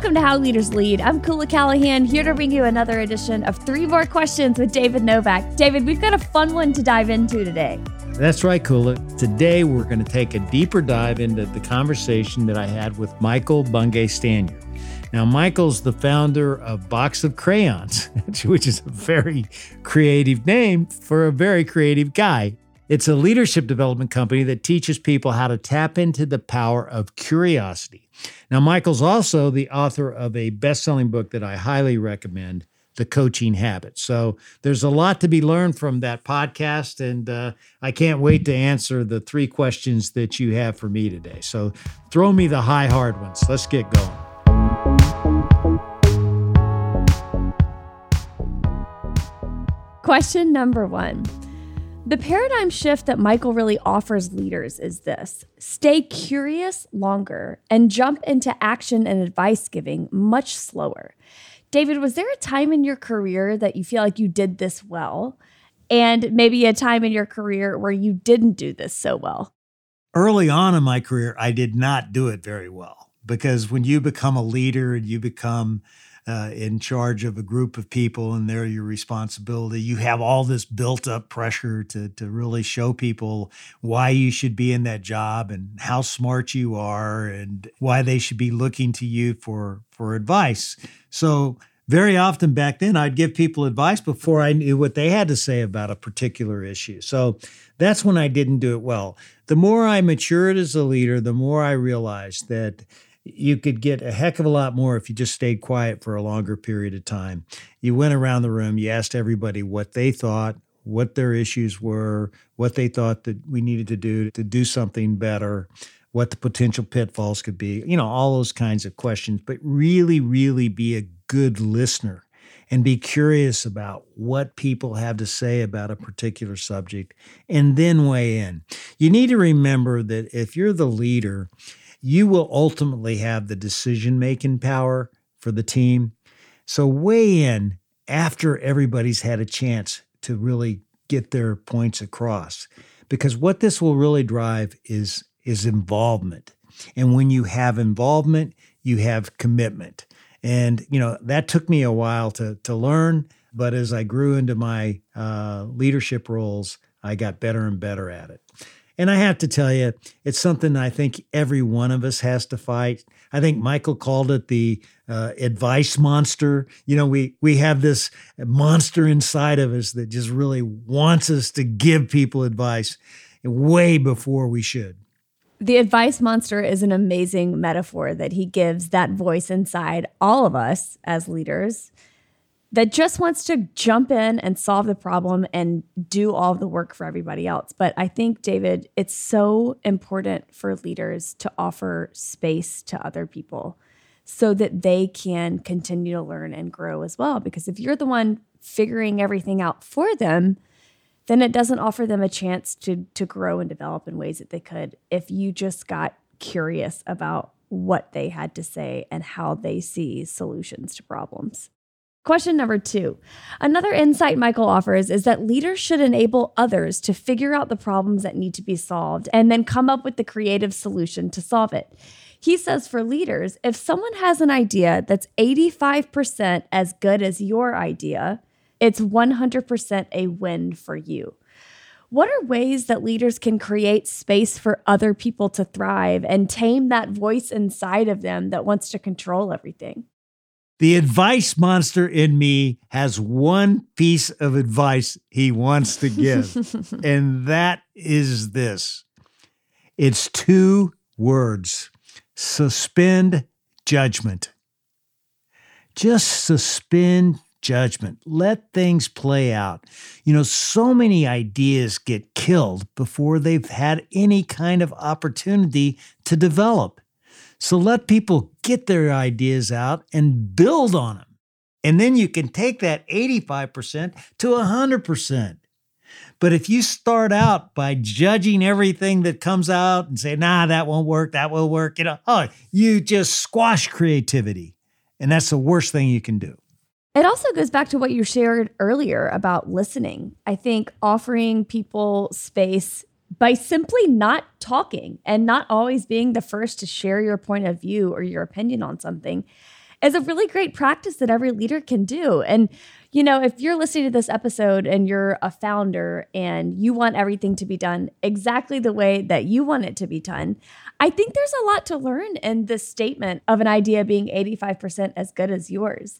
Welcome to How Leaders Lead. I'm Koula Callahan, here to bring you another edition of Three More Questions with David Novak. David, we've got a fun one to dive into today. That's right, Koula. Today, we're going to take a deeper dive into the conversation that I had with Michael Bungay Stanier. Now, Michael's the founder of Box of Crayons, which is a very creative name for a very creative guy. It's a leadership development company that teaches people how to tap into the power of curiosity. Now, Michael's also the author of a best selling book that I highly recommend, The Coaching Habit. So there's a lot to be learned from that podcast. And uh, I can't wait to answer the three questions that you have for me today. So throw me the high, hard ones. Let's get going. Question number one the paradigm shift that Michael really offers leaders is this stay curious longer and jump into action and advice giving much slower. David, was there a time in your career that you feel like you did this well? And maybe a time in your career where you didn't do this so well? Early on in my career, I did not do it very well because when you become a leader and you become uh, in charge of a group of people and they're your responsibility. You have all this built up pressure to, to really show people why you should be in that job and how smart you are and why they should be looking to you for, for advice. So, very often back then, I'd give people advice before I knew what they had to say about a particular issue. So that's when I didn't do it well. The more I matured as a leader, the more I realized that you could get a heck of a lot more if you just stayed quiet for a longer period of time. You went around the room, you asked everybody what they thought, what their issues were, what they thought that we needed to do to do something better, what the potential pitfalls could be, you know, all those kinds of questions, but really, really be a good listener and be curious about what people have to say about a particular subject and then weigh in. You need to remember that if you're the leader, you will ultimately have the decision making power for the team. So weigh in after everybody's had a chance to really get their points across. Because what this will really drive is, is involvement. And when you have involvement, you have commitment. And, you know, that took me a while to, to learn. But as I grew into my uh, leadership roles, I got better and better at it. And I have to tell you, it's something I think every one of us has to fight. I think Michael called it the uh, advice monster. You know, we we have this monster inside of us that just really wants us to give people advice way before we should. The advice monster is an amazing metaphor that he gives that voice inside all of us as leaders that just wants to jump in and solve the problem and do all the work for everybody else. But I think, David, it's so important for leaders to offer space to other people so that they can continue to learn and grow as well. Because if you're the one figuring everything out for them, then it doesn't offer them a chance to, to grow and develop in ways that they could if you just got curious about what they had to say and how they see solutions to problems. Question number two. Another insight Michael offers is that leaders should enable others to figure out the problems that need to be solved and then come up with the creative solution to solve it. He says for leaders, if someone has an idea that's 85% as good as your idea, it's 100% a win for you. What are ways that leaders can create space for other people to thrive and tame that voice inside of them that wants to control everything? The advice monster in me has one piece of advice he wants to give, and that is this it's two words suspend judgment. Just suspend judgment. Let things play out. You know, so many ideas get killed before they've had any kind of opportunity to develop. So let people get their ideas out and build on them. And then you can take that 85% to 100%. But if you start out by judging everything that comes out and say, nah, that won't work, that will work, you know, oh, you just squash creativity. And that's the worst thing you can do. It also goes back to what you shared earlier about listening. I think offering people space by simply not talking and not always being the first to share your point of view or your opinion on something is a really great practice that every leader can do. And, you know, if you're listening to this episode and you're a founder and you want everything to be done exactly the way that you want it to be done, I think there's a lot to learn in this statement of an idea being 85% as good as yours.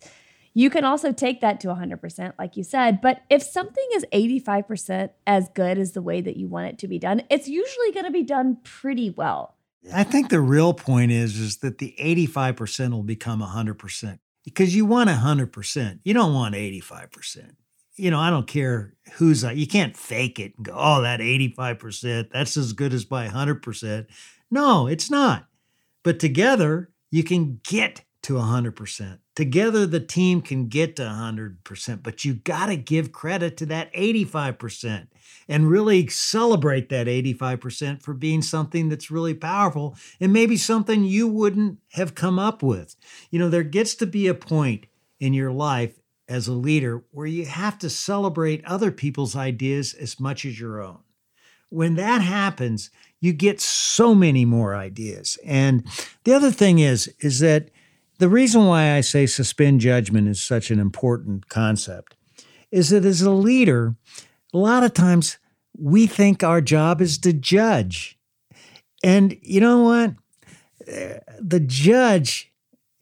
You can also take that to 100%, like you said. But if something is 85% as good as the way that you want it to be done, it's usually going to be done pretty well. I think the real point is, is that the 85% will become 100% because you want 100%. You don't want 85%. You know, I don't care who's, uh, you can't fake it and go, oh, that 85%, that's as good as by 100%. No, it's not. But together, you can get to 100%. Together, the team can get to 100%, but you got to give credit to that 85% and really celebrate that 85% for being something that's really powerful and maybe something you wouldn't have come up with. You know, there gets to be a point in your life as a leader where you have to celebrate other people's ideas as much as your own. When that happens, you get so many more ideas. And the other thing is is that the reason why I say suspend judgment is such an important concept is that as a leader, a lot of times we think our job is to judge. And you know what? The judge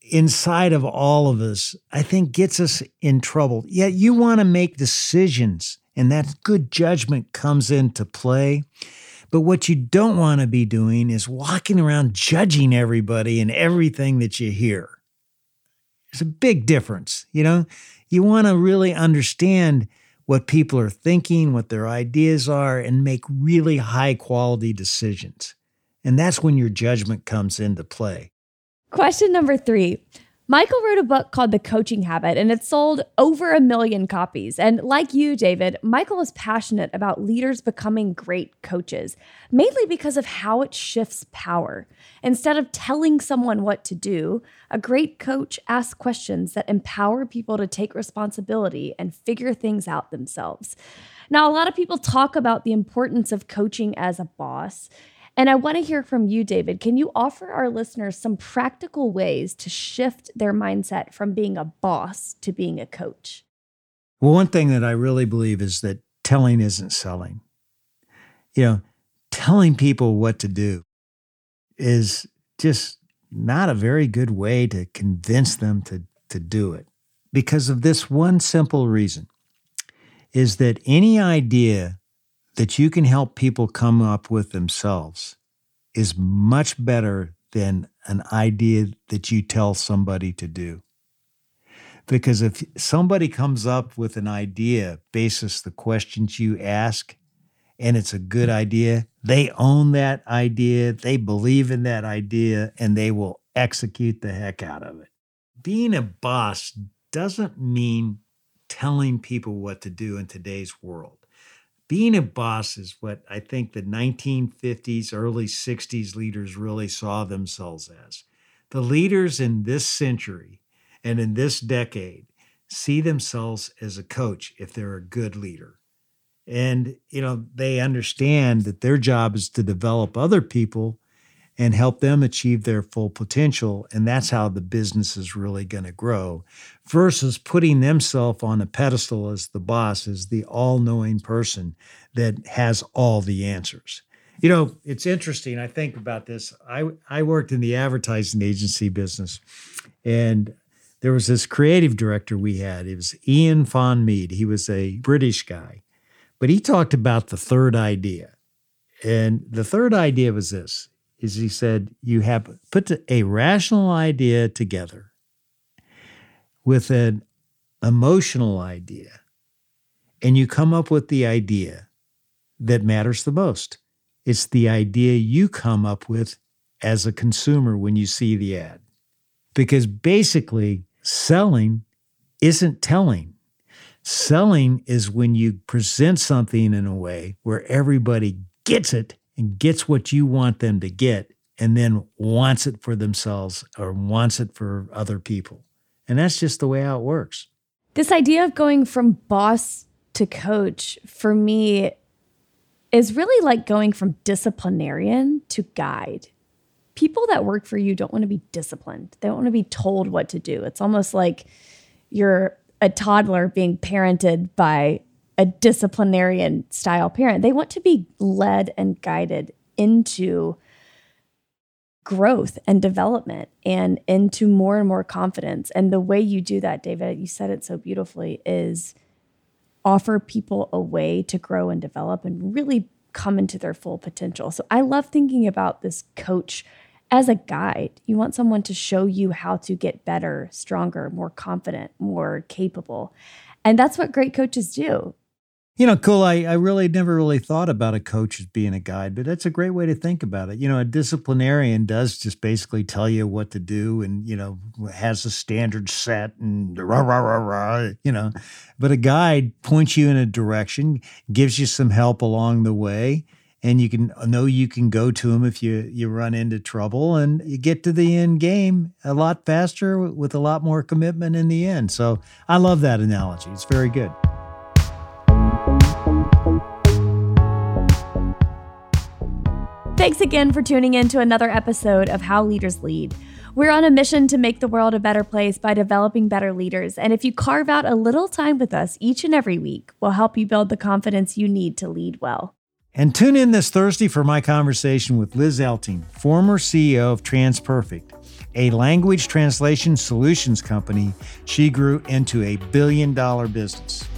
inside of all of us, I think, gets us in trouble. Yet you want to make decisions, and that good judgment comes into play. But what you don't want to be doing is walking around judging everybody and everything that you hear. There's a big difference. You know, you want to really understand what people are thinking, what their ideas are, and make really high quality decisions. And that's when your judgment comes into play. Question number three Michael wrote a book called The Coaching Habit, and it sold over a million copies. And like you, David, Michael is passionate about leaders becoming great coaches, mainly because of how it shifts power. Instead of telling someone what to do, a great coach asks questions that empower people to take responsibility and figure things out themselves. Now, a lot of people talk about the importance of coaching as a boss. And I want to hear from you, David. Can you offer our listeners some practical ways to shift their mindset from being a boss to being a coach? Well, one thing that I really believe is that telling isn't selling. You know, telling people what to do is just not a very good way to convince them to, to do it because of this one simple reason is that any idea that you can help people come up with themselves is much better than an idea that you tell somebody to do. Because if somebody comes up with an idea basis the questions you ask, and it's a good idea, they own that idea, they believe in that idea, and they will execute the heck out of it. Being a boss doesn't mean telling people what to do in today's world being a boss is what I think the 1950s, early 60s leaders really saw themselves as. The leaders in this century and in this decade see themselves as a coach if they're a good leader. And, you know, they understand that their job is to develop other people and help them achieve their full potential. And that's how the business is really going to grow versus putting themselves on a pedestal as the boss, as the all knowing person that has all the answers. You know, it's interesting. I think about this. I, I worked in the advertising agency business, and there was this creative director we had. It was Ian Von Mead. He was a British guy, but he talked about the third idea. And the third idea was this is he said, you have put a rational idea together with an emotional idea, and you come up with the idea that matters the most. It's the idea you come up with as a consumer when you see the ad. Because basically, selling isn't telling. Selling is when you present something in a way where everybody gets it and gets what you want them to get and then wants it for themselves or wants it for other people. And that's just the way how it works. This idea of going from boss to coach for me is really like going from disciplinarian to guide. people that work for you don't want to be disciplined. They don't want to be told what to do. It's almost like you're a toddler being parented by a disciplinarian style parent. They want to be led and guided into growth and development and into more and more confidence. And the way you do that, David, you said it so beautifully, is offer people a way to grow and develop and really come into their full potential. So I love thinking about this coach as a guide. You want someone to show you how to get better, stronger, more confident, more capable. And that's what great coaches do. You know, Koula. I, I really never really thought about a coach as being a guide, but that's a great way to think about it. You know, a disciplinarian does just basically tell you what to do and, you know, has a standard set and rah, rah, rah, rah, you know. But a guide points you in a direction, gives you some help along the way, and you can uh, know you can go to him if you you run into trouble and you get to the end game a lot faster with a lot more commitment in the end. So I love that analogy. It's very good. Thanks again for tuning in to another episode of How Leaders Lead. We're on a mission to make the world a better place by developing better leaders. And if you carve out a little time with us each and every week, we'll help you build the confidence you need to lead well. And tune in this Thursday for my conversation with Liz Elting, former CEO of TransPerfect, a language translation solutions company she grew into a billion dollar business.